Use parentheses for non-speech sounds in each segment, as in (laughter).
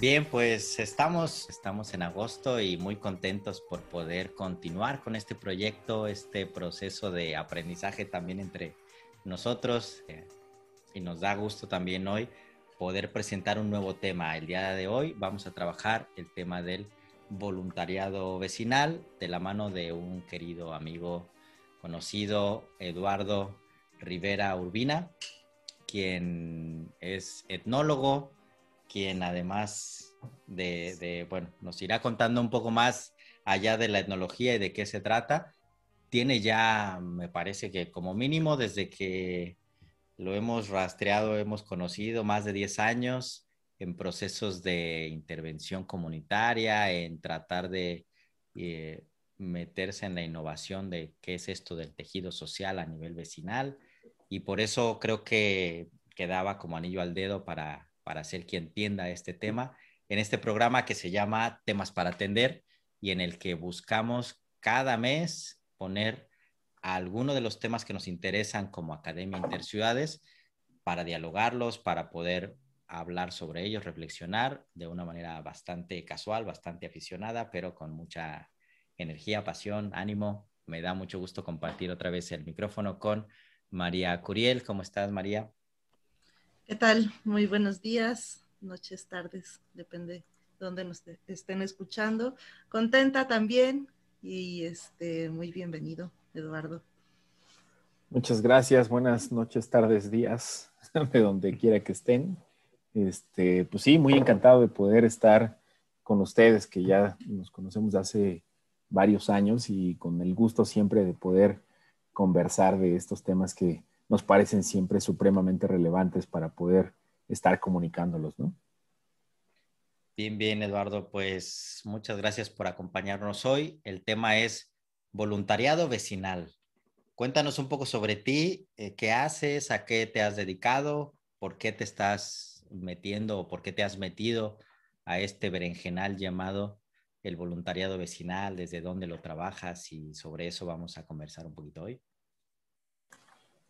Bien, pues estamos, estamos en agosto y muy contentos por poder continuar con este proyecto, este proceso de aprendizaje también entre nosotros. Eh, y nos da gusto también hoy poder presentar un nuevo tema. El día de hoy vamos a trabajar el tema del voluntariado vecinal de la mano de un querido amigo conocido, Eduardo Rivera Urbina, quien es etnólogo, quien además de, bueno, nos irá contando un poco más allá de la etnología y de qué se trata. Tiene ya, me parece que como mínimo desde que lo hemos rastreado, hemos conocido más de 10 años en procesos de intervención comunitaria, en tratar de eh, meterse en la innovación de qué es esto del tejido social a nivel vecinal. Y por eso creo que quedaba como anillo al dedo para, para ser quien entienda este tema en este programa que se llama Temas para Atender y en el que buscamos cada mes poner alguno de los temas que nos interesan como Academia Interciudades para dialogarlos, para poder hablar sobre ellos, reflexionar de una manera bastante casual, bastante aficionada, pero con mucha energía, pasión, ánimo. Me da mucho gusto compartir otra vez el micrófono con María Curiel. ¿Cómo estás, María? ¿Qué tal? Muy buenos días, noches, tardes, depende de dónde nos estén escuchando. Contenta también y este, muy bienvenido, Eduardo. Muchas gracias, buenas noches, tardes, días, (laughs) de donde quiera que estén. Este, pues sí, muy encantado de poder estar con ustedes, que ya nos conocemos hace varios años y con el gusto siempre de poder conversar de estos temas que nos parecen siempre supremamente relevantes para poder estar comunicándolos, ¿no? Bien, bien, Eduardo, pues muchas gracias por acompañarnos hoy. El tema es voluntariado vecinal. Cuéntanos un poco sobre ti, eh, qué haces, a qué te has dedicado, por qué te estás metiendo o por qué te has metido a este berenjenal llamado el voluntariado vecinal, desde dónde lo trabajas y sobre eso vamos a conversar un poquito hoy.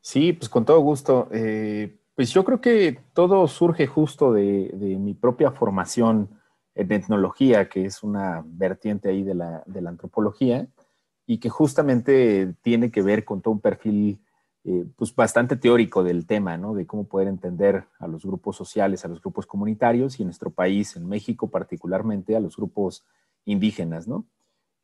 Sí, pues con todo gusto. Eh, pues yo creo que todo surge justo de, mi propia formación en etnología, que es una vertiente ahí de la, antropología, y que justamente tiene que ver con todo un perfil eh, pues bastante teórico del tema, ¿no? De cómo poder entender a los grupos sociales, a los grupos comunitarios y en nuestro país, en México particularmente, a los grupos indígenas, ¿no?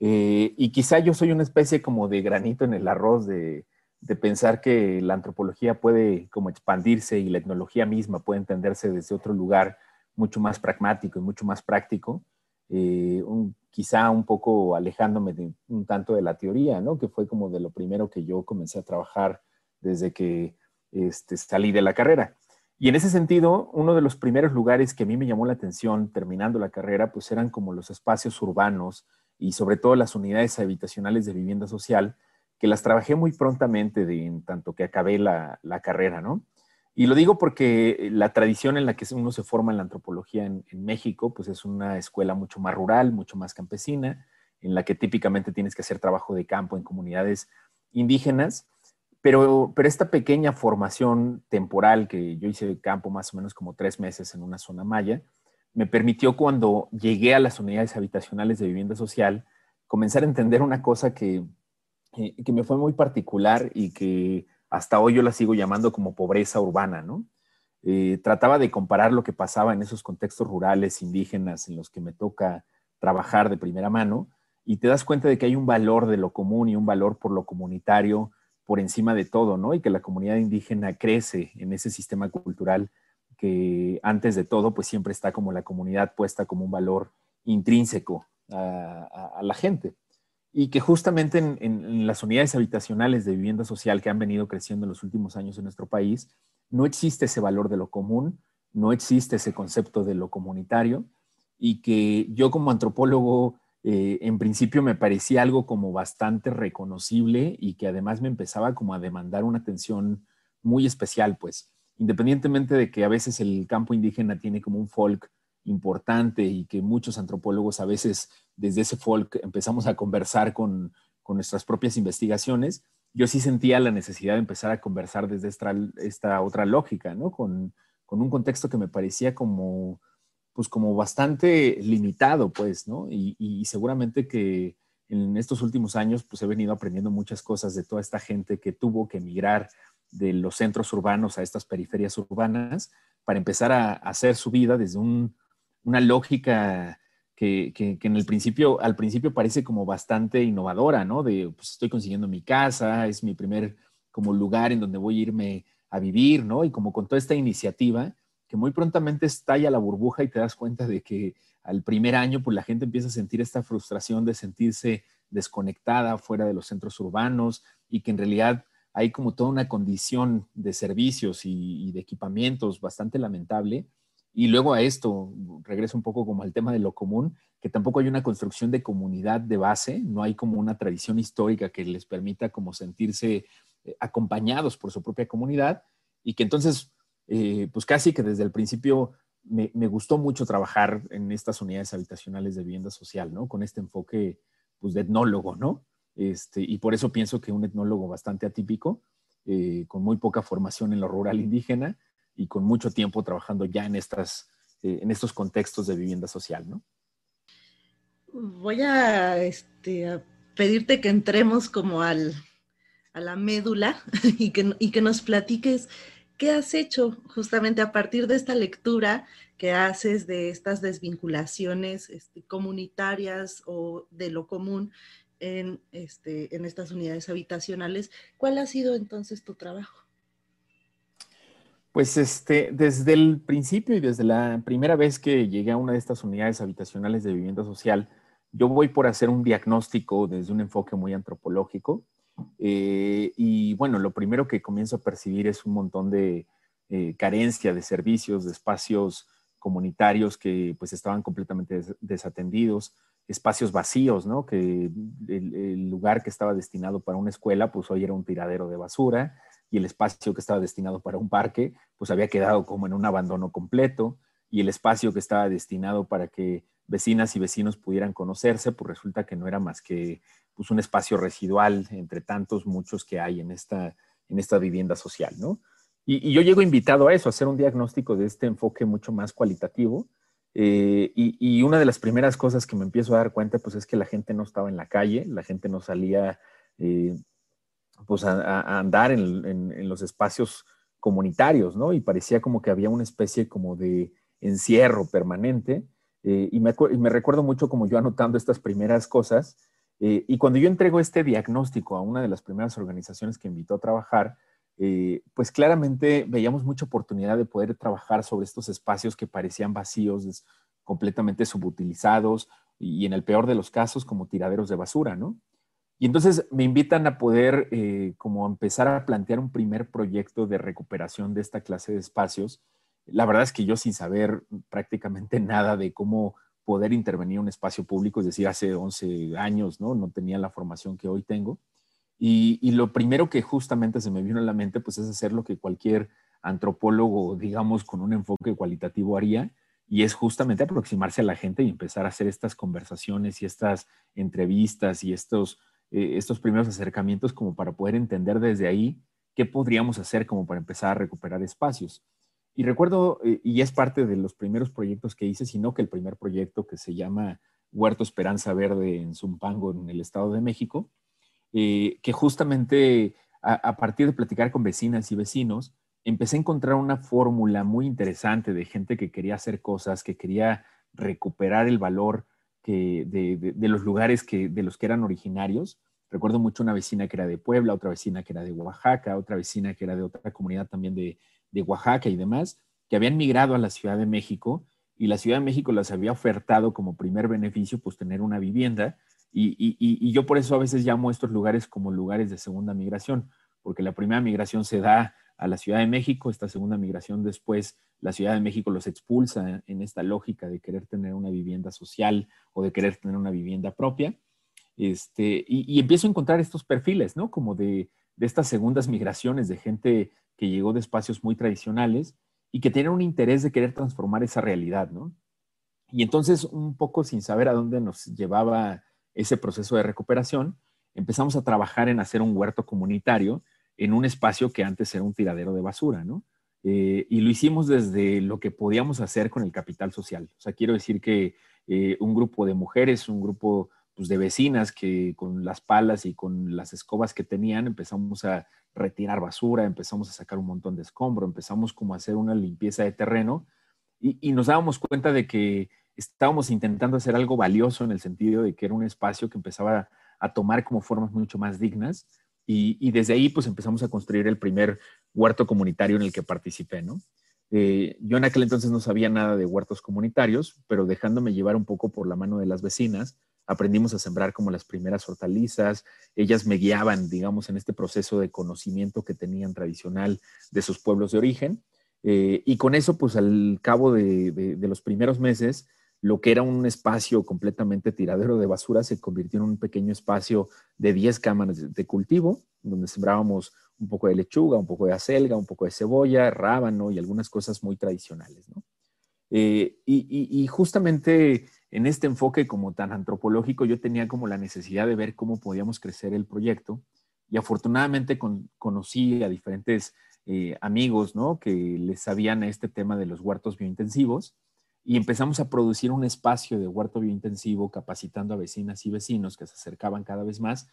Eh, y quizá yo soy una especie como de granito en el arroz de, de pensar que la antropología puede como expandirse y la etnología misma puede entenderse desde otro lugar mucho más pragmático y mucho más práctico, eh, quizá un poco alejándome de, un tanto de la teoría, ¿no? que fue como de lo primero que yo comencé a trabajar desde que este, salí de la carrera. Y en ese sentido, uno de los primeros lugares que a mí me llamó la atención terminando la carrera, pues eran como los espacios urbanos y sobre todo las unidades habitacionales de vivienda social, que las trabajé muy prontamente de, en tanto que acabé la, carrera, ¿no? Y lo digo porque la tradición en la que uno se forma en la antropología en, México, pues es una escuela mucho más rural, mucho más campesina, en la que típicamente tienes que hacer trabajo de campo en comunidades indígenas, pero, pero esta pequeña formación temporal que yo hice de campo más o menos como tres meses en una zona maya, me permitió cuando llegué a las unidades habitacionales de vivienda social, comenzar a entender una cosa que, que me fue muy particular y que hasta hoy yo la sigo llamando como pobreza urbana, ¿no? Eh, trataba de comparar lo que pasaba en esos contextos rurales, indígenas, en los que me toca trabajar de primera mano, y te das cuenta de que hay un valor de lo común y un valor por lo comunitario por encima de todo, ¿no? Y que la comunidad indígena crece en ese sistema cultural que antes de todo, pues siempre está como la comunidad puesta como un valor intrínseco a la gente y que justamente en, las unidades habitacionales de vivienda social que han venido creciendo en los últimos años en nuestro país, no existe ese valor de lo común, no existe ese concepto de lo comunitario y que yo como antropólogo eh, en principio me parecía algo como bastante reconocible y que además me empezaba como a demandar una atención muy especial, pues independientemente de que a veces el campo indígena tiene como un folk importante y que muchos antropólogos a veces desde ese folk empezamos a conversar con, nuestras propias investigaciones, yo sí sentía la necesidad de empezar a conversar desde esta, esta otra lógica, ¿no? Con, un contexto que me parecía como, pues como bastante limitado, pues, ¿no? Y, seguramente que en estos últimos años, pues he venido aprendiendo muchas cosas de toda esta gente que tuvo que emigrar de los centros urbanos a estas periferias urbanas para empezar a, hacer su vida desde una lógica que, en el principio, al principio parece como bastante innovadora, ¿no? De, pues estoy consiguiendo mi casa, es mi primer como lugar en donde voy a irme a vivir, ¿no? Y como con toda esta iniciativa, que muy prontamente estalla la burbuja y te das cuenta de que al primer año, pues la gente empieza a sentir esta frustración de sentirse desconectada fuera de los centros urbanos y que en realidad hay como toda una condición de servicios y, de equipamientos bastante lamentable. Y luego a esto, regreso un poco como al tema de lo común, que tampoco hay una construcción de comunidad de base, no hay como una tradición histórica que les permita como sentirse eh, acompañados por su propia comunidad y que entonces, eh, pues casi que desde el principio me, gustó mucho trabajar en estas unidades habitacionales de vivienda social, ¿no? Con este enfoque, pues, de etnólogo, ¿no? Este, y por eso pienso que un etnólogo bastante atípico, eh, con muy poca formación en lo rural indígena y con mucho tiempo trabajando ya en, estas, eh, en estos contextos de vivienda social, ¿no? Voy a, este, pedirte que entremos como al, a la médula (laughs) y que, y que nos platiques qué has hecho justamente a partir de esta lectura que haces de estas desvinculaciones este, comunitarias o de lo común en, este, en estas unidades habitacionales. ¿Cuál ha sido entonces tu trabajo? Pues este, desde el principio y desde la primera vez que llegué a una de estas unidades habitacionales de vivienda social, yo voy por hacer un diagnóstico desde un enfoque muy antropológico. Eh, y bueno, lo primero que comienzo a percibir es un montón de eh, carencia de servicios, de espacios comunitarios que pues estaban completamente desatendidos, espacios vacíos, ¿no? Que el, lugar que estaba destinado para una escuela, pues hoy era un tiradero de basura el espacio que estaba destinado para un parque, pues había quedado como en un abandono completo y el espacio que estaba destinado para que vecinas y vecinos pudieran conocerse, pues resulta que no era más que pues, un espacio residual entre tantos muchos que hay en esta, en esta vivienda social, ¿no? Y, y yo llego invitado a eso, a hacer un diagnóstico de este enfoque mucho más cualitativo, eh, y, una de las primeras cosas que me empiezo a dar cuenta, pues es que la gente no estaba en la calle, la gente no salía eh, pues a, andar en, los espacios comunitarios, ¿no? Y parecía como que había una especie como de encierro permanente. Eh, y, me, recuerdo mucho como yo anotando estas primeras cosas. y cuando yo entrego este diagnóstico a una de las primeras organizaciones que invitó a trabajar, eh, pues claramente veíamos mucha oportunidad de poder trabajar sobre estos espacios que parecían vacíos, completamente subutilizados y en el peor de los casos como tiraderos de basura, ¿no? Y entonces me invitan a poder eh, como empezar a plantear un primer proyecto de recuperación de esta clase de espacios. La verdad es que yo sin saber prácticamente (laughs) nada de cómo poder intervenir en un espacio público, es decir, hace 11 años, ¿no? No tenía la formación que hoy tengo. Y, lo primero que justamente se me vino a la mente, pues es hacer lo que cualquier antropólogo, digamos, con un enfoque cualitativo haría, y es justamente aproximarse a la gente y empezar a hacer estas conversaciones y estas entrevistas y estos, eh, estos primeros acercamientos como para poder entender desde ahí qué podríamos hacer como para empezar a recuperar espacios. Y recuerdo, eh, y es parte de los primeros proyectos que hice, sino que el primer proyecto que se llama Huerto Esperanza Verde en Zumpango, en el Estado de México, eh, que justamente a, partir de platicar con vecinas y vecinos, empecé a encontrar una fórmula muy interesante de gente que quería hacer cosas, que quería recuperar el valor de, los lugares que, de los que eran originarios. Recuerdo mucho una vecina que era de Puebla, otra vecina que era de Oaxaca, otra vecina que era de otra comunidad también de, de Oaxaca y demás, que habían migrado a la Ciudad de México y la Ciudad de México las había ofertado como primer beneficio, pues tener una vivienda y, yo por eso a veces llamo a estos lugares como lugares de segunda migración, porque la primera migración se da a la Ciudad de México, esta segunda migración después la Ciudad de México los expulsa en esta lógica de querer tener una vivienda social o de querer tener una vivienda propia. Este, y, empiezo a encontrar estos perfiles, ¿no? Como de, de, estas segundas migraciones de gente que llegó de espacios muy tradicionales y que tienen un interés de querer transformar esa realidad, ¿no? Y entonces, un poco sin saber a dónde nos llevaba ese proceso de recuperación, empezamos a trabajar en hacer un huerto comunitario en un espacio que antes era un tiradero de basura, ¿no? Eh, y lo hicimos desde lo que podíamos hacer con el capital social. O sea, quiero decir que eh, un grupo de mujeres, un grupo pues, de vecinas que con las palas y con las escobas que tenían empezamos a retirar basura, empezamos a sacar un montón de escombro, empezamos como a hacer una limpieza de terreno y, y nos dábamos cuenta de que estábamos intentando hacer algo valioso en el sentido de que era un espacio que empezaba a tomar como formas mucho más dignas y, desde ahí pues empezamos a construir el primer huerto comunitario en el que participé, ¿no? Eh, yo en aquel entonces no sabía nada de huertos comunitarios, pero dejándome llevar un poco por la mano de las vecinas, aprendimos a sembrar como las primeras hortalizas, ellas me guiaban, digamos, en este proceso de conocimiento que tenían tradicional de sus pueblos de origen. Eh, y con eso, pues al cabo de los primeros meses, lo que era un espacio completamente tiradero de basura se convirtió en un pequeño espacio de 10 cámaras de cultivo, donde sembrábamos un poco de lechuga, un poco de acelga, un poco de cebolla, rábano y algunas cosas muy tradicionales. Eh, y, justamente en este enfoque como tan antropológico, yo tenía como la necesidad de ver cómo podíamos crecer el proyecto y afortunadamente conocí a diferentes eh, amigos ¿no? que les sabían este tema de los huertos biointensivos y empezamos a producir un espacio de huerto biointensivo capacitando a vecinas y vecinos que se acercaban cada vez más.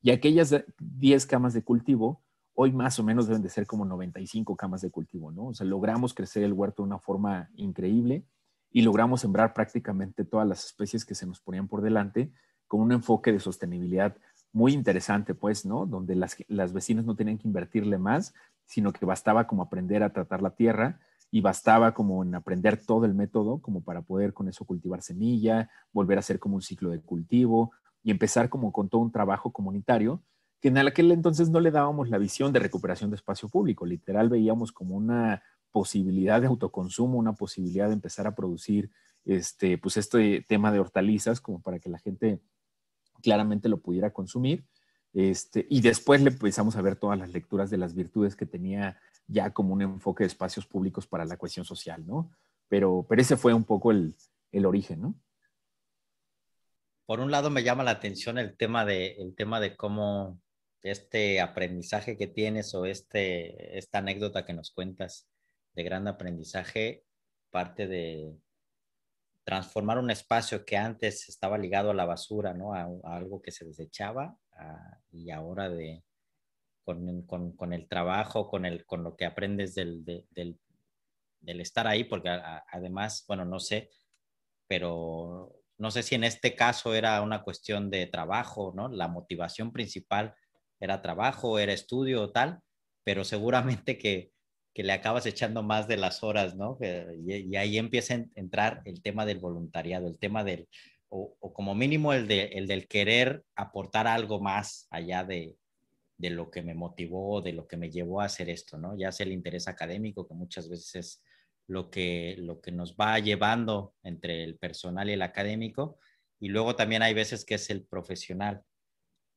Y aquellas 10 camas de cultivo, hoy más o menos deben de ser como 95 camas de cultivo, ¿no? O sea, logramos crecer el huerto de una forma increíble y logramos sembrar prácticamente todas las especies que se nos ponían por delante con un enfoque de sostenibilidad muy interesante, pues, ¿no? Donde las, las vecinas no tenían que invertirle más, sino que bastaba como aprender a tratar la tierra y bastaba como en aprender todo el método como para poder con eso cultivar semilla, volver a hacer como un ciclo de cultivo y empezar como con todo un trabajo comunitario que en aquel entonces no le dábamos la visión de recuperación de espacio público, literal veíamos como una posibilidad de autoconsumo, una posibilidad de empezar a producir este, pues este tema de hortalizas como para que la gente claramente lo pudiera consumir. Este, y después le empezamos a ver todas las lecturas de las virtudes que tenía ya como un enfoque de espacios públicos para la cohesión social, ¿no? Pero, pero ese fue un poco el, el origen, ¿no? Por un lado me llama la atención el tema de, el tema de cómo este aprendizaje que tienes o este, esta anécdota que nos cuentas de gran aprendizaje parte de transformar un espacio que antes estaba ligado a la basura, ¿no? A, algo que se desechaba y ahora de, con, el trabajo, con, el, con lo que aprendes del, del, del estar ahí, porque además, bueno, no sé, pero no sé si en este caso era una cuestión de trabajo, ¿no? La motivación principal era trabajo, era estudio o tal, pero seguramente que, que le acabas echando más de las horas, ¿no? Y, y, ahí empieza a entrar el tema del voluntariado, el tema del, o, o como mínimo el, de, el del querer aportar algo más allá de, de lo que me motivó, de lo que me llevó a hacer esto, ¿no? Ya sea el interés académico, que muchas veces es lo que, lo que nos va llevando entre el personal y el académico, y luego también hay veces que es el profesional.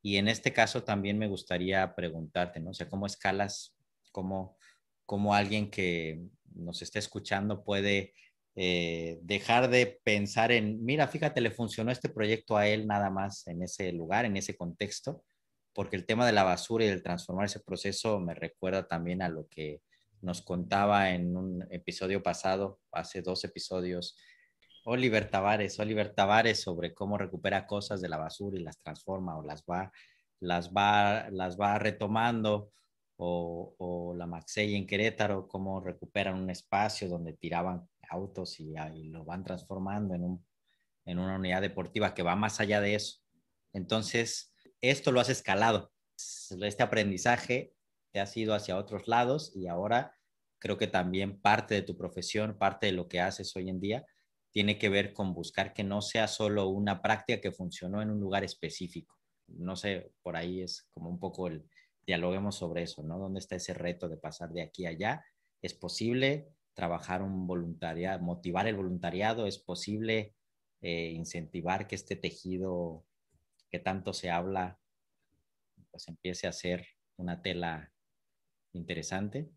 Y en este caso también me gustaría preguntarte, ¿no? O sea, ¿cómo escalas, cómo, cómo alguien que nos está escuchando puede eh, dejar de pensar en, mira, fíjate, le funcionó este proyecto a él nada más en ese lugar, en ese contexto, porque el tema de la basura y el transformar ese proceso me recuerda también a lo que nos contaba en un episodio pasado, hace dos episodios, Oliver Tavares, Oliver Tavares sobre cómo recupera cosas de la basura y las transforma o las va, las va, las va retomando, o, la Maxey en Querétaro, cómo recuperan un espacio donde tiraban autos y, y lo van transformando en, un, en una unidad deportiva que va más allá de eso. Entonces, esto lo has escalado. Este aprendizaje te has ido hacia otros lados y ahora creo que también parte de tu profesión, parte de lo que haces hoy en día, tiene que ver con buscar que no sea solo una práctica que funcionó en un lugar específico. No sé, por ahí es como un poco el dialoguemos sobre eso, ¿no? ¿Dónde está ese reto de pasar de aquí a allá? ¿Es posible trabajar un voluntariado, motivar el voluntariado? ¿Es posible eh, incentivar que este tejido que tanto se habla, pues empiece a ser una tela interesante.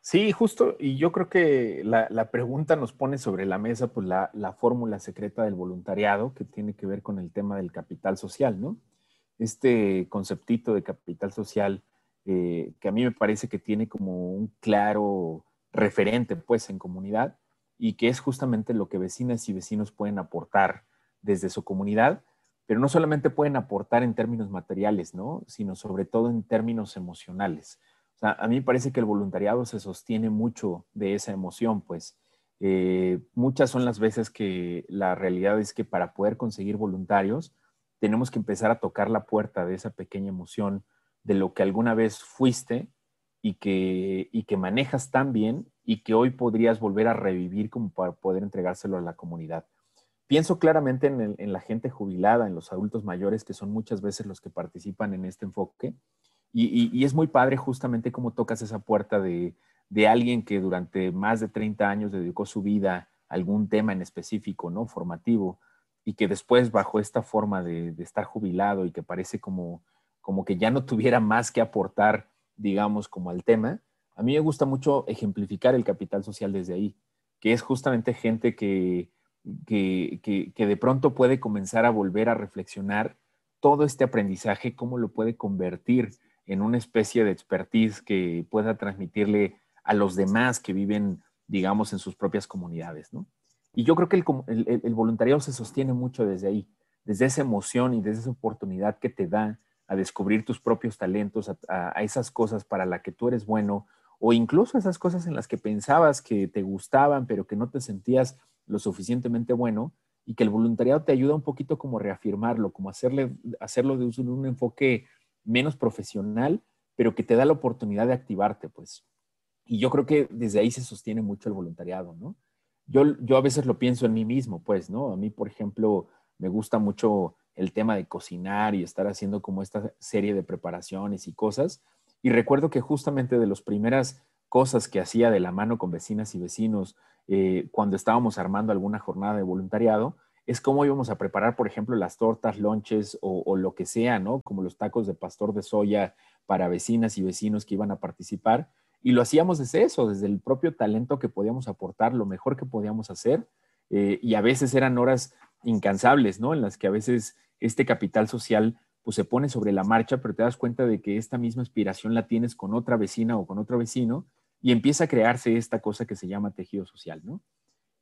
Sí, justo, y yo creo que la, pregunta nos pone sobre la mesa pues la, fórmula secreta del voluntariado que tiene que ver con el tema del capital social, ¿no? Este conceptito de capital social eh, que a mí me parece que tiene como un claro referente pues en comunidad y que es justamente lo que vecinas y vecinos pueden aportar desde su comunidad, pero no solamente pueden aportar en términos materiales, ¿no? Sino sobre todo en términos emocionales. O sea, a mí me parece que el voluntariado se sostiene mucho de esa emoción, pues eh, muchas son las veces que la realidad es que para poder conseguir voluntarios tenemos que empezar a tocar la puerta de esa pequeña emoción de lo que alguna vez fuiste y que, y que manejas tan bien y que hoy podrías volver a revivir como para poder entregárselo a la comunidad. Pienso claramente en, la gente jubilada, en los adultos mayores, que son muchas veces los que participan en este enfoque. Y, es muy padre justamente cómo tocas esa puerta de, de alguien que durante más de 30 años dedicó su vida a algún tema en específico, ¿no? Formativo, y que después bajo esta forma de, estar jubilado y que parece como, como que ya no (laughs) tuviera más que aportar, digamos, como al tema, a mí me gusta mucho ejemplificar el capital social desde ahí, que es justamente gente que, que, de pronto puede comenzar a volver a reflexionar todo este aprendizaje, cómo lo puede convertir en una especie de expertise que pueda transmitirle a los demás que viven, digamos, en sus propias comunidades, ¿no? Y yo creo que el, voluntariado se sostiene mucho desde ahí, desde esa emoción y desde esa oportunidad que te da a descubrir tus propios talentos, a, esas cosas para las que tú eres bueno, o incluso esas cosas en las que pensabas que te gustaban, pero que no te sentías lo suficientemente bueno, y que el voluntariado te ayuda un poquito como reafirmarlo, como hacerle, hacerlo de un, un enfoque menos profesional, pero que te da la oportunidad de activarte, pues. Y yo creo que desde ahí se sostiene mucho el voluntariado, ¿no? Yo, yo a veces lo pienso en mí mismo, pues, ¿no? A mí, por ejemplo, me gusta mucho el tema de cocinar y estar haciendo como esta serie de preparaciones y cosas. Y recuerdo que justamente de las primeras cosas que hacía de la mano con vecinas y vecinos eh, cuando estábamos armando alguna jornada de voluntariado, es cómo íbamos a preparar, por ejemplo, las tortas, lonches o, lo que sea, ¿no? Como los tacos de pastor de soya para vecinas y vecinos que iban a participar. Y lo hacíamos desde eso, desde el propio talento que podíamos aportar, lo mejor que podíamos hacer. Eh, y a veces eran horas incansables, ¿no? En las que a veces este capital social pues se pone sobre la marcha, pero te das cuenta de que esta misma aspiración la tienes con otra vecina o con otro vecino y empieza a crearse esta cosa que se llama tejido social, ¿no?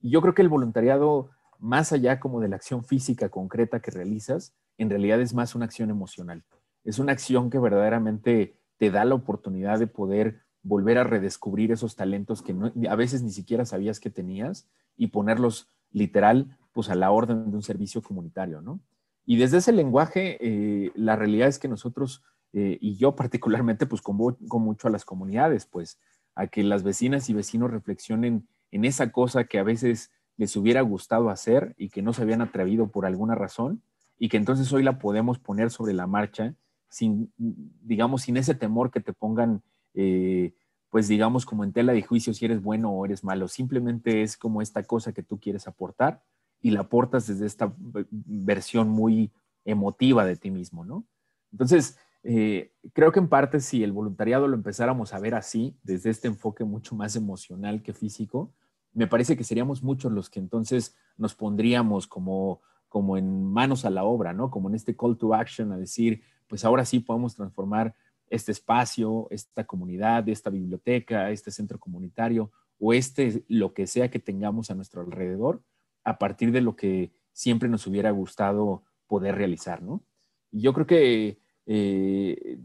Y yo creo que el voluntariado, más allá como de la acción física concreta que realizas, en realidad es más una acción emocional. Es una acción que verdaderamente te da la oportunidad de poder volver a redescubrir esos talentos que a veces ni siquiera sabías que tenías y ponerlos literal pues a la orden de un servicio comunitario, ¿no? Y desde ese lenguaje, eh, la realidad es que nosotros, eh, y yo particularmente, pues convoco mucho a las comunidades, pues a que las vecinas y vecinos reflexionen en esa cosa que a veces les hubiera gustado hacer y que no se habían atrevido por alguna razón y que entonces hoy la podemos poner sobre la marcha sin, digamos, sin ese temor que te pongan eh, pues digamos como en tela de juicio si eres bueno o eres malo, simplemente es como esta cosa que tú quieres aportar y la aportas desde esta versión muy emotiva de ti mismo, ¿no? Entonces, eh, creo que en parte si el voluntariado lo empezáramos a ver así, desde este enfoque mucho más emocional que físico, me parece que seríamos muchos los que entonces nos pondríamos como, como en manos a la obra, ¿no? Como en este call to action a decir, pues ahora sí podemos transformar este espacio, esta comunidad, esta biblioteca, este centro comunitario o este lo que sea que tengamos a nuestro alrededor a partir de lo que siempre nos hubiera gustado poder realizar, ¿no? Y yo creo que eh,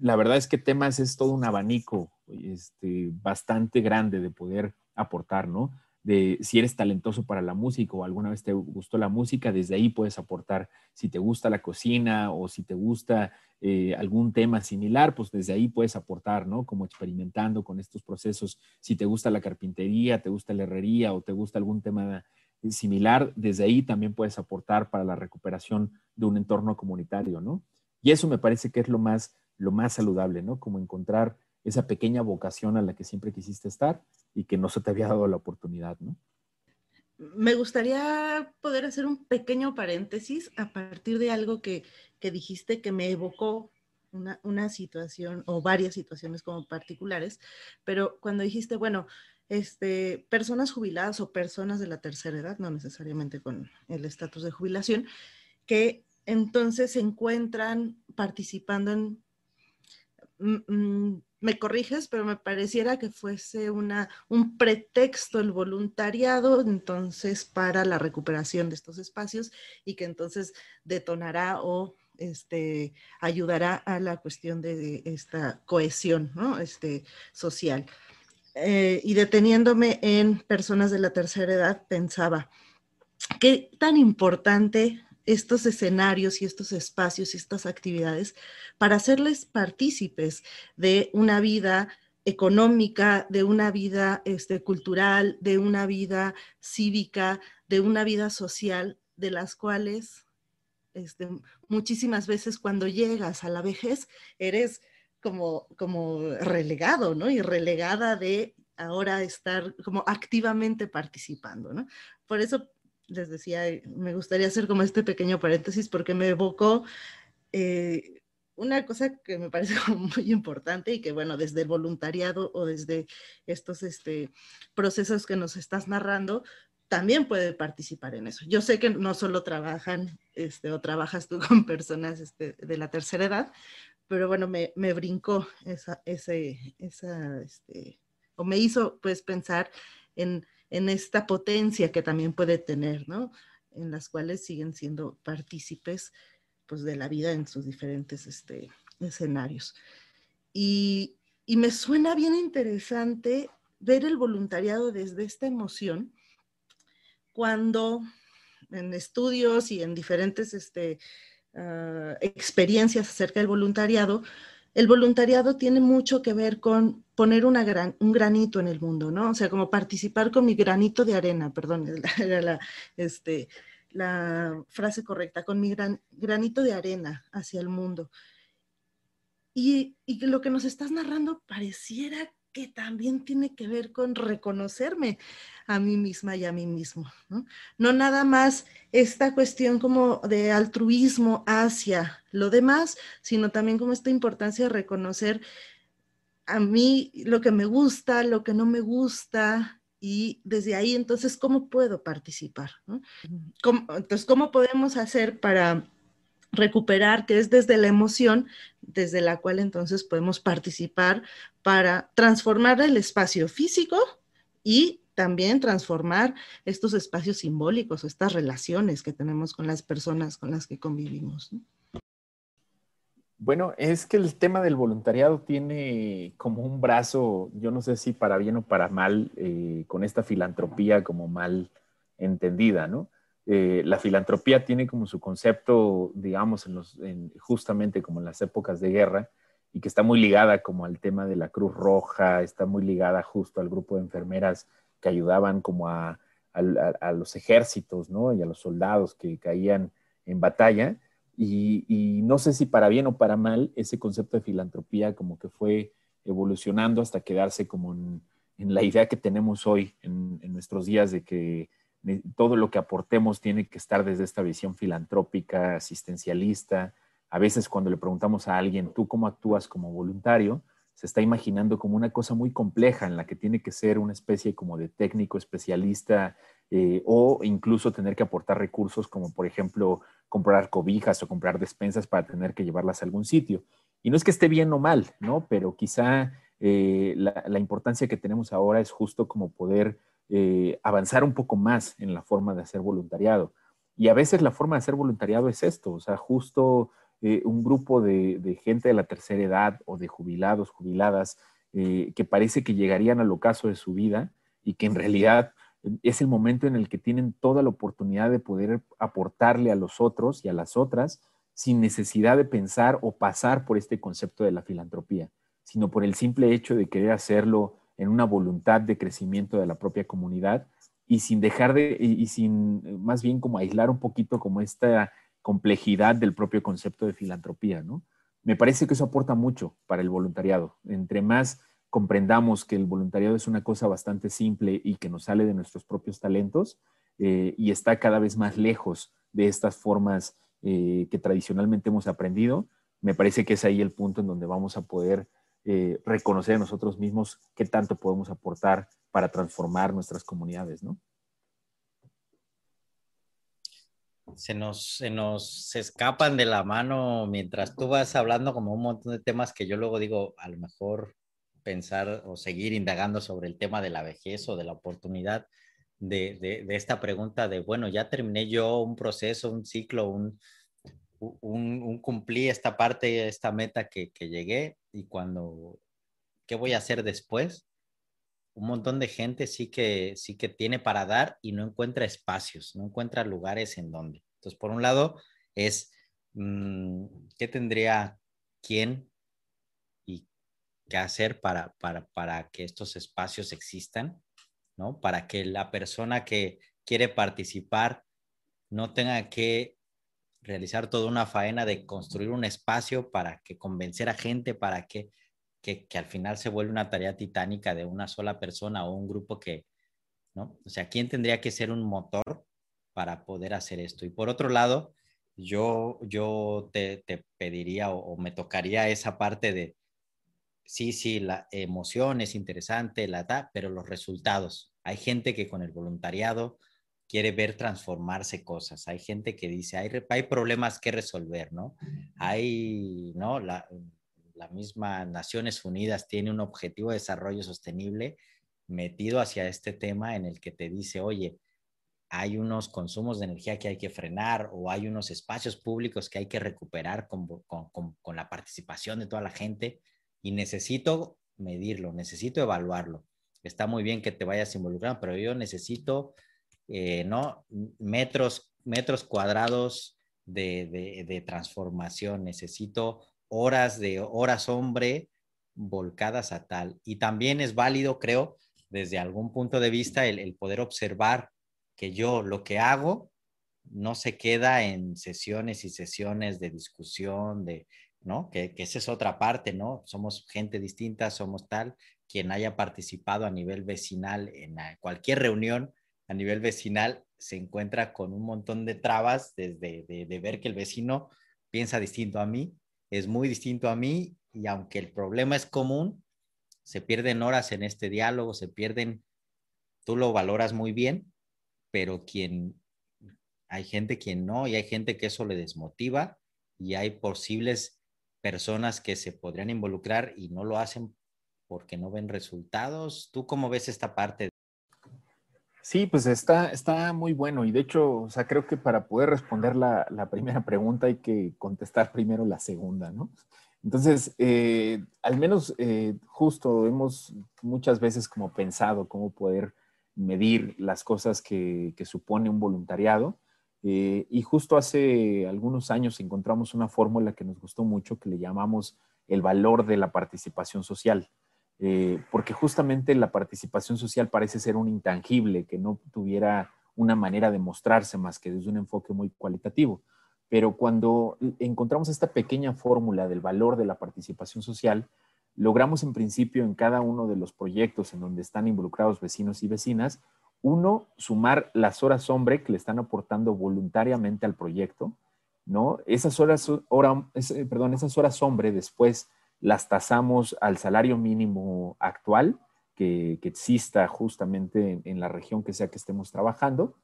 la verdad es que temas es todo un abanico este, bastante grande de poder aportar, ¿no? de si eres talentoso para la música o alguna vez te gustó la música, desde ahí puedes aportar. Si te gusta la cocina o si te gusta eh, algún tema similar, pues desde ahí puedes aportar, ¿no? Como experimentando con estos procesos. Si te gusta la carpintería, te gusta la herrería o te gusta algún tema similar, desde ahí también puedes aportar para la recuperación de un entorno comunitario, ¿no? Y eso me parece que es lo más, lo más saludable, ¿no? Como encontrar esa pequeña vocación a la que siempre quisiste estar y que no se te había dado la oportunidad, ¿no? Me gustaría poder hacer un pequeño paréntesis a partir de algo que, dijiste que me evocó una, una, situación o varias situaciones como particulares, pero cuando dijiste, bueno, este, personas jubiladas o personas de la tercera edad, no necesariamente con el estatus de jubilación, que entonces se encuentran participando en me corriges, pero me pareciera que fuese una, un pretexto el voluntariado entonces para la recuperación de estos espacios y que entonces detonará o este, ayudará a la cuestión de esta cohesión ¿no? este, social. Eh, y deteniéndome en personas de la tercera edad, pensaba, ¿qué tan importante estos escenarios y estos espacios y estas actividades para hacerles partícipes de una vida económica, de una vida este, cultural, de una vida cívica, de una vida social, de las cuales este, muchísimas veces cuando llegas a la vejez eres como, como relegado, ¿no? Y relegada de ahora estar como activamente participando, ¿no? Por eso les decía, me gustaría hacer como este pequeño paréntesis porque me evocó eh, una cosa que me parece (laughs) muy importante y que, bueno, desde el voluntariado o desde estos este, procesos que nos estás narrando, también puede participar en eso. Yo sé que no solo trabajan este, o trabajas tú (laughs) con personas este, de la tercera edad, pero bueno, me, me brincó esa, ese, esa, este, o me hizo pues pensar en en esta potencia que también puede tener, ¿no? En las cuales siguen siendo partícipes pues, de la vida en sus diferentes este, escenarios. Y, me suena bien interesante ver el voluntariado desde esta emoción cuando en estudios y en diferentes este, uh, experiencias acerca del voluntariado, el voluntariado tiene mucho que ver con poner una gran, un granito en el mundo, ¿no? O sea, como participar con mi granito de arena, perdón, (laughs) era la, este, la frase correcta, con mi gran, granito de arena hacia el mundo. Y, y lo que nos estás narrando pareciera que también tiene que ver con reconocerme a mí misma y a mí mismo. ¿no? no nada más esta cuestión como de altruismo hacia lo demás, sino también como esta importancia de reconocer a mí lo que me gusta, lo que no me gusta, y desde ahí entonces, ¿cómo puedo participar? ¿no? entonces, ¿cómo podemos hacer para recuperar, que es desde la emoción, desde la cual entonces podemos participar para transformar el espacio físico y también transformar estos espacios simbólicos, estas relaciones que tenemos con las personas con las que convivimos. Bueno, es que el tema del voluntariado tiene como un brazo, yo no sé si para bien o para mal, eh, con esta filantropía como mal entendida, ¿no? Eh, la filantropía tiene como su concepto, digamos, justamente como en las épocas de guerra, y que está muy ligada como al tema de la Cruz Roja, está muy ligada justo al grupo de enfermeras que ayudaban como a, los ejércitos, ¿no? Y a los soldados que caían en batalla. Y, no sé si para bien o para mal, ese concepto de filantropía como que fue evolucionando hasta quedarse como en, la idea que tenemos hoy en nuestros días de que todo lo que aportemos tiene que estar desde esta visión filantrópica, asistencialista. A veces cuando le preguntamos a alguien, ¿tú cómo actúas como voluntario? Se está imaginando como una cosa muy compleja en la que tiene que ser una especie como de técnico especialista eh, o incluso tener que aportar recursos como por ejemplo comprar cobijas o comprar despensas para tener que llevarlas a algún sitio. Y no es que esté bien o mal, ¿no? Pero quizá eh, la importancia que tenemos ahora es justo como poder eh, avanzar un poco más en la forma de hacer voluntariado. Y a veces la forma de hacer voluntariado es esto, o sea, justo eh, un grupo de, gente de la tercera edad o de jubilados, jubiladas, eh, que parece que llegarían al ocaso de su vida y que en realidad es el momento en el que tienen toda la oportunidad de poder aportarle a los otros y a las otras sin necesidad de pensar o pasar por este concepto de la filantropía, sino por el simple hecho de querer hacerlo en una voluntad de crecimiento de la propia comunidad y sin dejar de, y, sin más bien como aislar un poquito como esta complejidad del propio concepto de filantropía, ¿no? Me parece que eso aporta mucho para el voluntariado. Entre más comprendamos que el voluntariado es una cosa bastante simple y que nos sale de nuestros propios talentos eh, y está cada vez más lejos de estas formas eh, que tradicionalmente hemos aprendido, me parece que es ahí el punto en donde vamos a poder eh, reconocer a nosotros mismos qué tanto podemos aportar para transformar nuestras comunidades, ¿no? Se nos, se nos escapan de la mano mientras tú vas hablando como un montón de temas que yo luego digo, a lo mejor pensar o seguir indagando sobre el tema de la vejez o de la oportunidad de, de, esta pregunta de, bueno, ya terminé yo un proceso, un ciclo, un, un, un cumplí esta parte, esta meta que, que llegué y cuando, ¿qué voy a hacer después? Un montón de gente sí que, sí que tiene para dar y no encuentra espacios, no encuentra lugares en donde. Entonces, por un lado, es mm, qué tendría quién y qué hacer para, para, para que estos espacios existan, ¿no? Para que la persona que quiere participar no tenga que realizar toda una faena de construir un espacio para que convencer a gente, para que que, al final se vuelve una tarea titánica de una sola persona o un grupo que, ¿no? O sea, ¿quién tendría que ser un motor para poder hacer esto? Y por otro lado, yo, yo te, pediría o, me tocaría esa parte de, sí, sí, la emoción es interesante, la da, pero los resultados. Hay gente que con el voluntariado quiere ver transformarse cosas. Hay gente que dice, hay, hay problemas que resolver, ¿no? Hay, ¿no? La, la misma Naciones Unidas tiene un objetivo de desarrollo sostenible metido hacia este tema en el que te dice, oye, hay unos consumos de energía que hay que frenar o hay unos espacios públicos que hay que recuperar con, con, la participación de toda la gente y necesito medirlo, necesito evaluarlo. Está muy bien que te vayas involucrando, pero yo necesito, eh, ¿no? Metros, metros cuadrados de, de transformación, necesito horas de horas hombre volcadas a tal. Y también es válido, creo, desde algún punto de vista, el, poder observar que yo lo que hago no se queda en sesiones y sesiones de discusión, de, ¿no? Que, que, esa es otra parte, ¿no? Somos gente distinta, somos tal. Quien haya participado a nivel vecinal en cualquier reunión a nivel vecinal se encuentra con un montón de trabas desde de ver que el vecino piensa distinto a mí es muy distinto a mí y aunque el problema es común, se pierden horas en este diálogo, se pierden, tú lo valoras muy bien, pero quien, hay gente quien no y hay gente que eso le desmotiva y hay posibles personas que se podrían involucrar y no lo hacen porque no ven resultados. ¿Tú cómo ves esta parte? Sí, pues está, está muy bueno y de hecho, o sea, creo que para poder responder la, primera pregunta hay que contestar primero la segunda, ¿no? Entonces, eh, al menos eh, justo hemos muchas veces como pensado cómo poder medir las cosas que, supone un voluntariado eh, y justo hace algunos años encontramos una fórmula que nos gustó mucho que le llamamos el valor de la participación social. Eh, porque justamente la participación social parece ser un intangible que no tuviera una manera de mostrarse más que desde un enfoque muy cualitativo. Pero cuando encontramos esta pequeña fórmula del valor de la participación social, logramos en principio en cada uno de los proyectos en donde están involucrados vecinos y vecinas, uno, sumar las horas hombre que le están aportando voluntariamente al proyecto, ¿no? Esas horas, hora, perdón, esas horas hombre después las tasamos al salario mínimo actual que, exista justamente en, la región que sea que estemos trabajando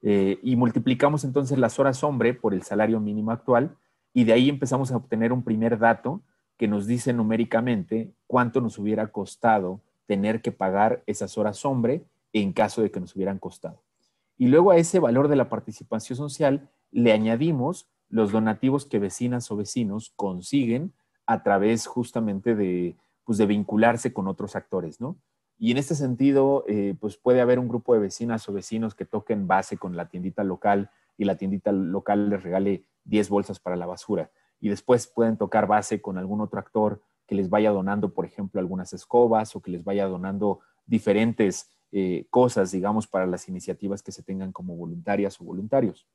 eh, y multiplicamos entonces las horas hombre por el salario mínimo actual y de ahí empezamos a obtener un primer dato que nos dice numéricamente cuánto nos hubiera costado tener que pagar esas horas hombre en caso de que nos hubieran costado. Y luego a ese valor de la participación social le añadimos los donativos que vecinas o vecinos consiguen a través justamente de, pues, de vincularse con otros actores, ¿no? Y en este sentido, eh, pues puede haber un grupo de vecinas o vecinos que toquen base con la tiendita local y la tiendita local les regale 10 bolsas para la basura. Y después pueden tocar base con algún otro actor que les vaya donando, por ejemplo, algunas escobas o que les vaya donando diferentes eh, cosas, digamos, para las iniciativas que se tengan como voluntarias o voluntarios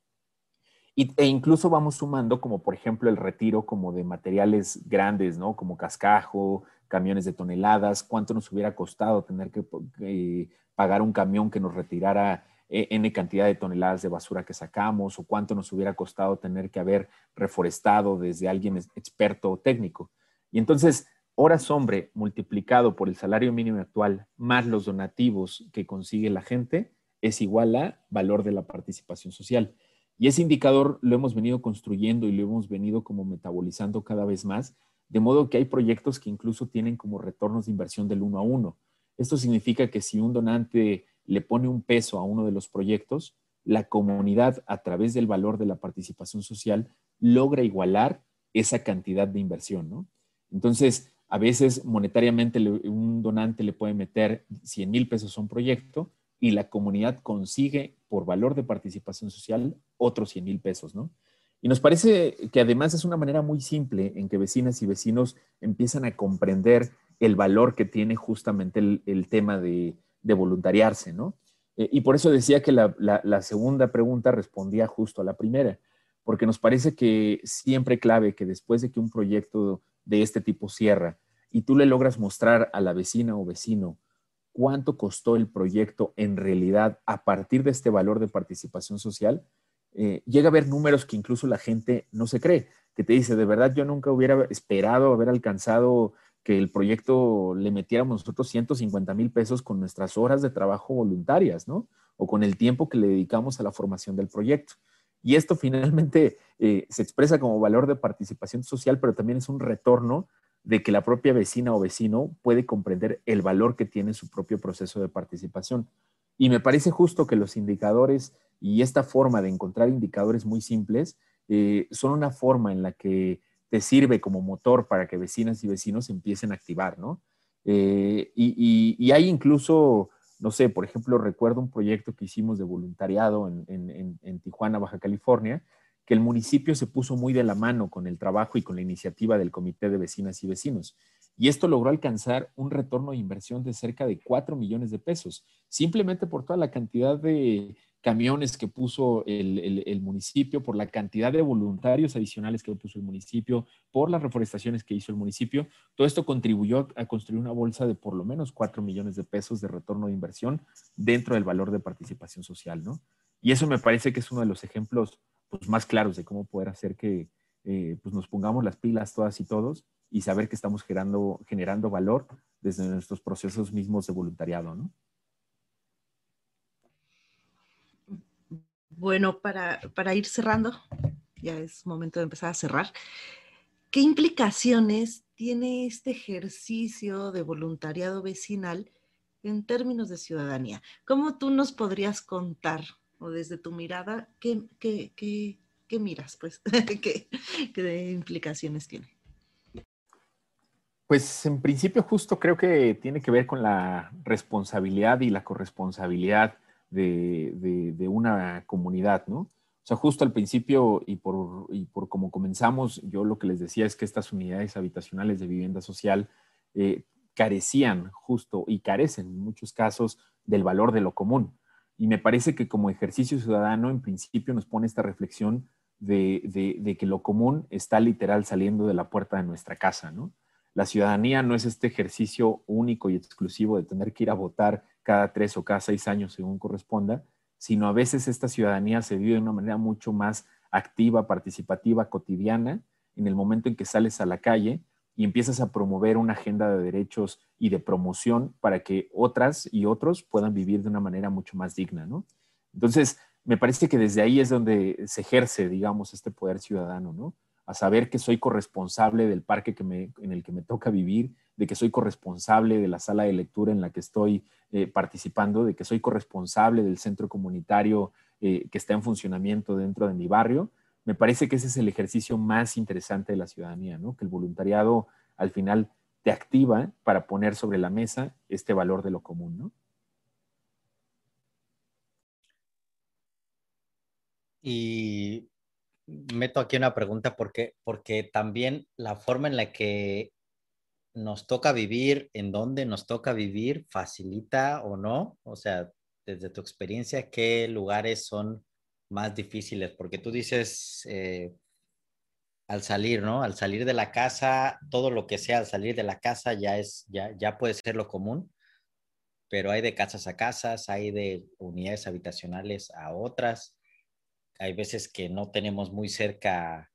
e incluso vamos sumando como por ejemplo el retiro como de materiales grandes, ¿no? Como cascajo, camiones de toneladas, cuánto nos hubiera costado tener que eh, pagar un camión que nos retirara eh, N cantidad de toneladas de basura que sacamos o cuánto nos hubiera costado tener que haber reforestado desde alguien experto o técnico. Y entonces, horas hombre multiplicado por el salario mínimo actual más los donativos que consigue la gente es igual a valor de la participación social. Y ese indicador lo hemos venido construyendo y lo hemos venido como metabolizando cada vez más, de modo que hay proyectos que incluso tienen como retornos de inversión del uno a uno. Esto significa que si un donante le pone un peso a uno de los proyectos, la comunidad a través del valor de la participación social logra igualar esa cantidad de inversión, ¿no? Entonces, a veces monetariamente un donante le puede meter 100 mil pesos a un proyecto y la comunidad consigue por valor de participación social otros 100 mil pesos, ¿no? Y nos parece que además es una manera muy simple en que vecinas y vecinos empiezan a comprender el valor que tiene justamente el, tema de, voluntariarse, ¿no? Eh, y por eso decía que la, segunda pregunta respondía justo a la primera, porque nos parece que siempre clave que después de que un proyecto de este tipo cierra y tú le logras mostrar a la vecina o vecino cuánto costó el proyecto en realidad a partir de este valor de participación social, eh, llega a haber números que incluso la gente no se cree, que te dice, de verdad yo nunca hubiera esperado haber alcanzado que el proyecto le metiéramos nosotros 150 mil pesos con nuestras horas de trabajo voluntarias, ¿no? O con el tiempo que le dedicamos a la formación del proyecto. Y esto finalmente eh, se expresa como valor de participación social, pero también es un retorno de que la propia vecina o vecino puede comprender el valor que tiene su propio proceso de participación. Y me parece justo que los indicadores y esta forma de encontrar indicadores muy simples eh, son una forma en la que te sirve como motor para que vecinas y vecinos empiecen a activar, ¿no? Eh, y, hay incluso, no sé, por ejemplo, recuerdo un proyecto que hicimos de voluntariado en Tijuana, Baja California, que el municipio se puso muy de la mano con el trabajo y con la iniciativa del Comité de Vecinas y Vecinos. Y esto logró alcanzar un retorno de inversión de cerca de 4 millones de pesos, simplemente por toda la cantidad de camiones que puso el, municipio, por la cantidad de voluntarios adicionales que puso el municipio, por las reforestaciones que hizo el municipio. Todo esto contribuyó a construir una bolsa de por lo menos 4 millones de pesos de retorno de inversión dentro del valor de participación social, ¿no? Y eso me parece que es uno de los ejemplos pues, más claros de cómo poder hacer que eh, pues nos pongamos las pilas todas y todos y saber que estamos generando, generando valor desde nuestros procesos mismos de voluntariado, ¿no? Bueno, para, para ir cerrando, ya es momento de empezar a cerrar. ¿Qué implicaciones tiene este ejercicio de voluntariado vecinal en términos de ciudadanía? ¿Cómo tú nos podrías contar o desde tu mirada, ¿qué, miras? Pues, (laughs) ¿Qué, implicaciones tiene? Pues en principio justo creo que tiene que ver con la responsabilidad y la corresponsabilidad de, una comunidad, ¿no? O sea, justo al principio y por, y por como comenzamos, yo lo que les decía es que estas unidades habitacionales de vivienda social eh, carecían justo y carecen en muchos casos del valor de lo común. Y me parece que como ejercicio ciudadano, en principio, nos pone esta reflexión de, que lo común está literal saliendo de la puerta de nuestra casa, ¿no? La ciudadanía no es este ejercicio único y exclusivo de tener que ir a votar cada tres o cada seis años según corresponda, sino a veces esta ciudadanía se vive de una manera mucho más activa, participativa, cotidiana, en el momento en que sales a la calle y empiezas a promover una agenda de derechos y de promoción para que otras y otros puedan vivir de una manera mucho más digna, ¿no? Entonces, me parece que desde ahí es donde se ejerce, digamos, este poder ciudadano, ¿no? A saber que soy corresponsable del parque que en el que me toca vivir, de que soy corresponsable de la sala de lectura en la que estoy eh, participando, de que soy corresponsable del centro comunitario eh, que está en funcionamiento dentro de mi barrio me parece que ese es el ejercicio más interesante de la ciudadanía, ¿no? Que el voluntariado al final te activa para poner sobre la mesa este valor de lo común, ¿no? Y meto aquí una pregunta porque, porque también la forma en la que nos toca vivir, en dónde nos toca vivir, facilita o no. O sea, desde tu experiencia, ¿qué lugares son más difíciles, porque tú dices, eh, al salir, ¿no? Al salir de la casa, todo lo que sea al salir de la casa ya es, ya, ya puede ser lo común, pero hay de casas a casas, hay de unidades habitacionales a otras. Hay veces que no tenemos muy cerca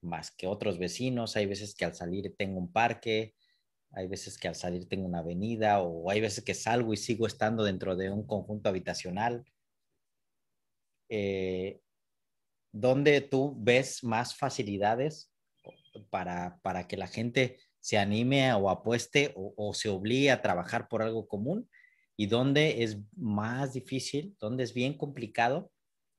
más que otros vecinos, hay veces que al salir tengo un parque, hay veces que al salir tengo una avenida o hay veces que salgo y sigo estando dentro de un conjunto habitacional. Eh, ¿dónde tú ves más facilidades para, para que la gente se anime o apueste o, se obligue a trabajar por algo común? ¿Y dónde es más difícil, dónde es bien complicado?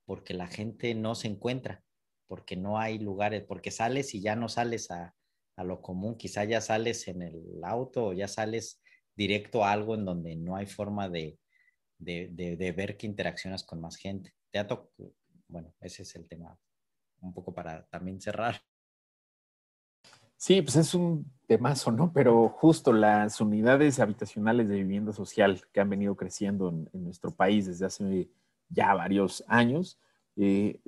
Porque la gente no se encuentra, porque no hay lugares, porque sales y ya no sales a, a lo común, quizá ya sales en el auto o ya sales directo a algo en donde no hay forma de, de, de, ver que interaccionas con más gente. Te bueno, ese es el tema, un poco para también cerrar. Sí, pues es un temazo, ¿no? Pero justo las unidades habitacionales de vivienda social que han venido creciendo en, nuestro país desde hace ya varios años, eh,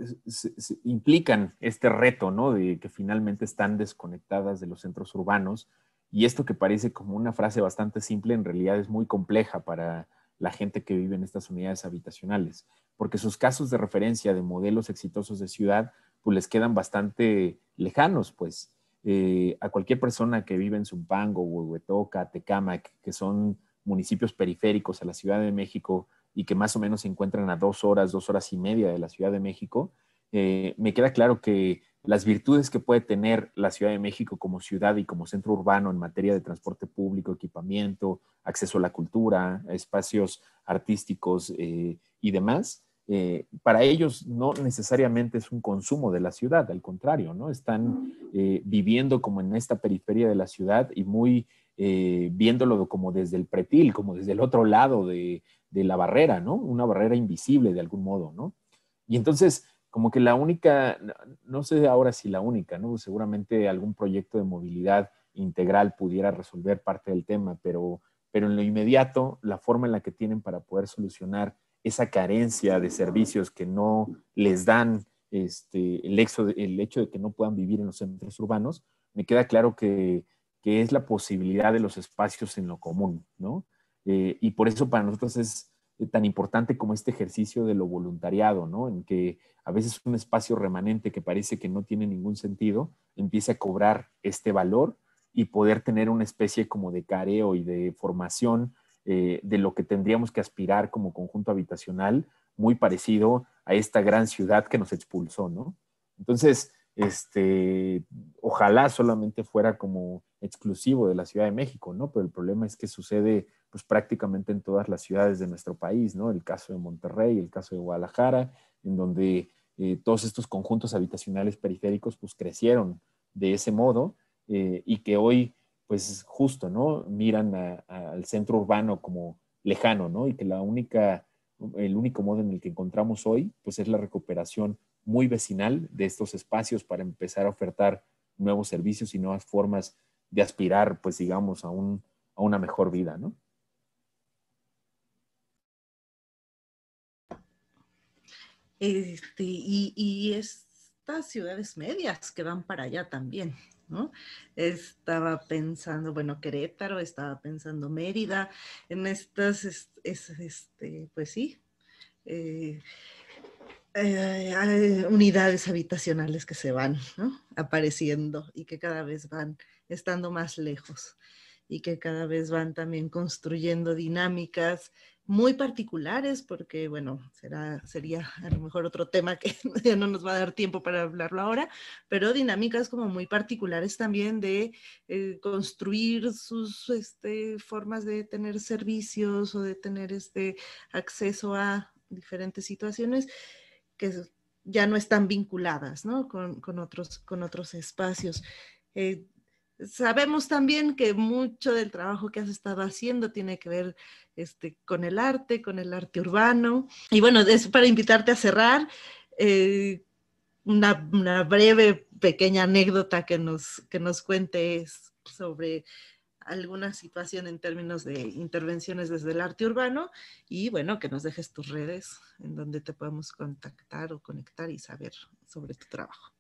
implican este reto, ¿no? De que finalmente están desconectadas de los centros urbanos. Y esto que parece como una frase bastante simple, en realidad es muy compleja para la gente que vive en estas unidades habitacionales, porque sus casos de referencia de modelos exitosos de ciudad, pues les quedan bastante lejanos, pues. Eh, a cualquier persona que vive en Zumpango, Huehuetoca, Tecámac, que son municipios periféricos a la Ciudad de México y que más o menos se encuentran a dos horas, dos horas y media de la Ciudad de México, eh, me queda claro que las virtudes que puede tener la Ciudad de México como ciudad y como centro urbano en materia de transporte público, equipamiento, acceso a la cultura, espacios artísticos eh, y demás, eh, para ellos no necesariamente es un consumo de la ciudad, al contrario, ¿no? Están eh, viviendo como en esta periferia de la ciudad y muy viéndolo como desde el pretil, como desde el otro lado de, la barrera, ¿no? Una barrera invisible de algún modo, ¿no? Y entonces, como que la única, no sé ahora si la única, ¿no? Seguramente algún proyecto de movilidad integral pudiera resolver parte del tema, pero, pero en lo inmediato, la forma en la que tienen para poder solucionar esa carencia de servicios que no les dan este, el, hecho de, el hecho de que no puedan vivir en los centros urbanos, me queda claro que, que es la posibilidad de los espacios en lo común, ¿no? Eh, y por eso para nosotros es tan importante como este ejercicio de lo voluntariado, ¿no? En que a veces un espacio remanente que parece que no tiene ningún sentido empieza a cobrar este valor y poder tener una especie como de careo y de formación eh, de lo que tendríamos que aspirar como conjunto habitacional, muy parecido a esta gran ciudad que nos expulsó, ¿no? Entonces, este, ojalá solamente fuera como exclusivo de la Ciudad de México, ¿no? Pero el problema es que sucede pues prácticamente en todas las ciudades de nuestro país, ¿no? El caso de Monterrey, el caso de Guadalajara, en donde eh, todos estos conjuntos habitacionales periféricos pues crecieron de ese modo eh, y que hoy pues justo, ¿no? Miran al centro urbano como lejano, ¿no? Y que la única, el único modo en el que encontramos hoy, pues es la recuperación muy vecinal de estos espacios para empezar a ofertar nuevos servicios y nuevas formas de aspirar, pues digamos, a, un, a una mejor vida, ¿no? Este, y, estas ciudades medias que van para allá también, estaba pensando, bueno, Querétaro, estaba pensando Mérida, en estas, este, pues sí, eh, eh, unidades habitacionales que se van apareciendo y que cada vez van estando más lejos y que cada vez van también construyendo dinámicas muy particulares, porque bueno, será, sería a lo mejor otro tema que (laughs) ya no nos va a dar tiempo para hablarlo ahora, pero dinámicas como muy particulares también de eh, construir sus este, formas de tener servicios o de tener este acceso a diferentes situaciones que ya no están vinculadas ¿no? Con, con, otros, con otros espacios. Eh, sabemos también que mucho del trabajo que has estado haciendo tiene que ver este, con el arte, con el arte urbano. Y bueno, es para invitarte a cerrar. Eh, una, breve, pequeña anécdota que nos, que nos cuentes sobre alguna situación en términos de intervenciones desde el arte urbano y bueno, que nos dejes tus redes en donde te podemos contactar o conectar y saber sobre tu trabajo.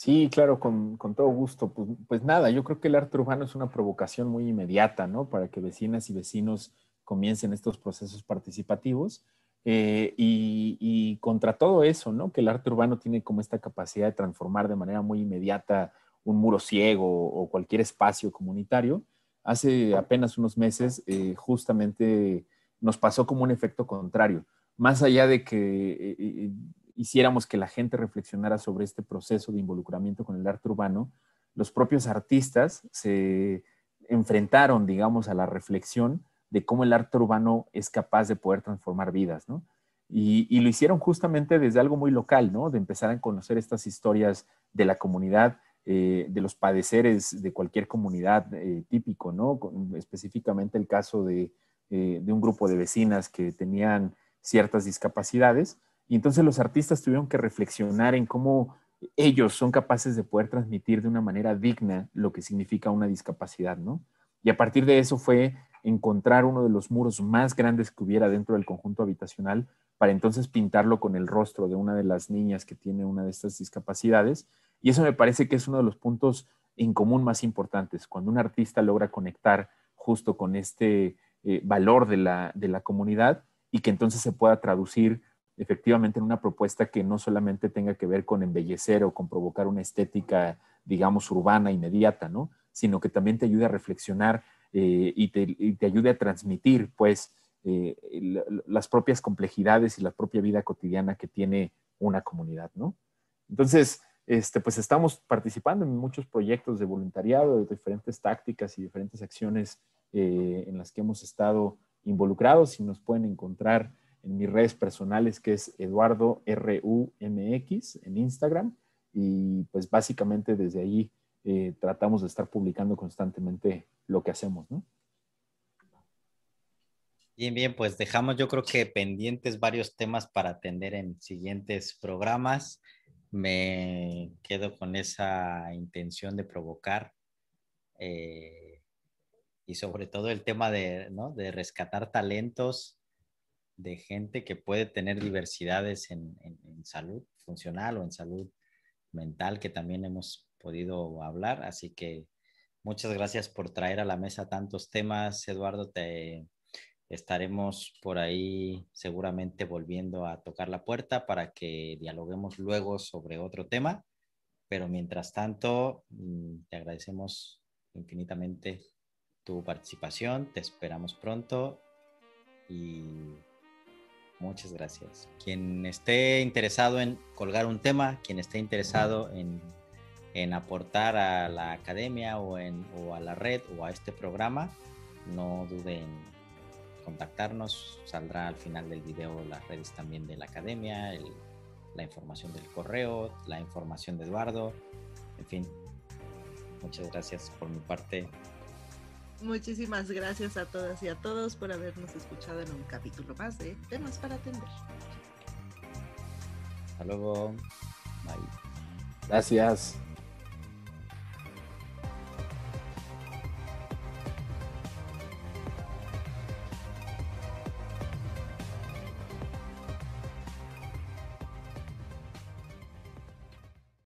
Sí, claro, con, todo gusto. Pues, pues, nada, yo creo que el arte urbano es una provocación muy inmediata, ¿no? Para que vecinas y vecinos comiencen estos procesos participativos. Eh, y, contra todo eso, ¿no? Que el arte urbano tiene como esta capacidad de transformar de manera muy inmediata un muro ciego o cualquier espacio comunitario. Hace apenas unos meses, eh, justamente nos pasó como un efecto contrario. Más allá de que eh, hiciéramos que la gente reflexionara sobre este proceso de involucramiento con el arte urbano, los propios artistas se enfrentaron, digamos, a la reflexión de cómo el arte urbano es capaz de poder transformar vidas, ¿no? Y, lo hicieron justamente desde algo muy local, ¿no? De empezar a conocer estas historias de la comunidad, eh, de los padeceres de cualquier comunidad eh, típico, ¿no? específicamente el caso eh, de un grupo de vecinas que tenían ciertas discapacidades. Y entonces los artistas tuvieron que reflexionar en cómo ellos son capaces de poder transmitir de una manera digna lo que significa una discapacidad, ¿no? Y a partir de eso fue encontrar uno de los muros más grandes que hubiera dentro del conjunto habitacional para entonces pintarlo con el rostro de una de las niñas que tiene una de estas discapacidades. Y eso me parece que es uno de los puntos en común más importantes, cuando un artista logra conectar justo con este eh, valor de la, de la comunidad y que entonces se pueda traducir efectivamente en una propuesta que no solamente tenga que ver con embellecer o con provocar una estética, digamos, urbana inmediata, ¿no? Sino que también te ayude a reflexionar eh, y, te, ayude a transmitir, pues, eh, las propias complejidades y la propia vida cotidiana que tiene una comunidad, ¿no? Entonces, este, pues estamos participando en muchos proyectos de voluntariado, de diferentes tácticas y diferentes acciones eh, en las que hemos estado involucrados y nos pueden encontrar en mis redes personales, que es Eduardo RUMX en Instagram. Y pues básicamente desde ahí eh, tratamos de estar publicando constantemente lo que hacemos. Bien, bien, pues dejamos yo creo que pendientes varios temas para atender en siguientes programas. Me quedo con esa intención de provocar eh, y sobre todo el tema de, ¿no? de rescatar talentos de gente que puede tener diversidades en, salud funcional o en salud mental, que también hemos podido hablar. Así que muchas gracias por traer a la mesa tantos temas, Eduardo. Te estaremos por ahí seguramente volviendo a tocar la puerta para que dialoguemos luego sobre otro tema. Pero mientras tanto, mm, te agradecemos infinitamente tu participación. Te esperamos pronto y Muchas gracias. Quien esté interesado en colgar un tema, quien esté interesado en, aportar a la academia o, en, o a la red o a este programa, no dude en contactarnos. Saldrá al final del video las redes también de la academia, la información del correo, la información de Eduardo. En fin, muchas gracias por mi parte. Muchísimas gracias a todas y a todos por habernos escuchado en un capítulo más de Temas para Atender. Hasta luego. Bye. Gracias.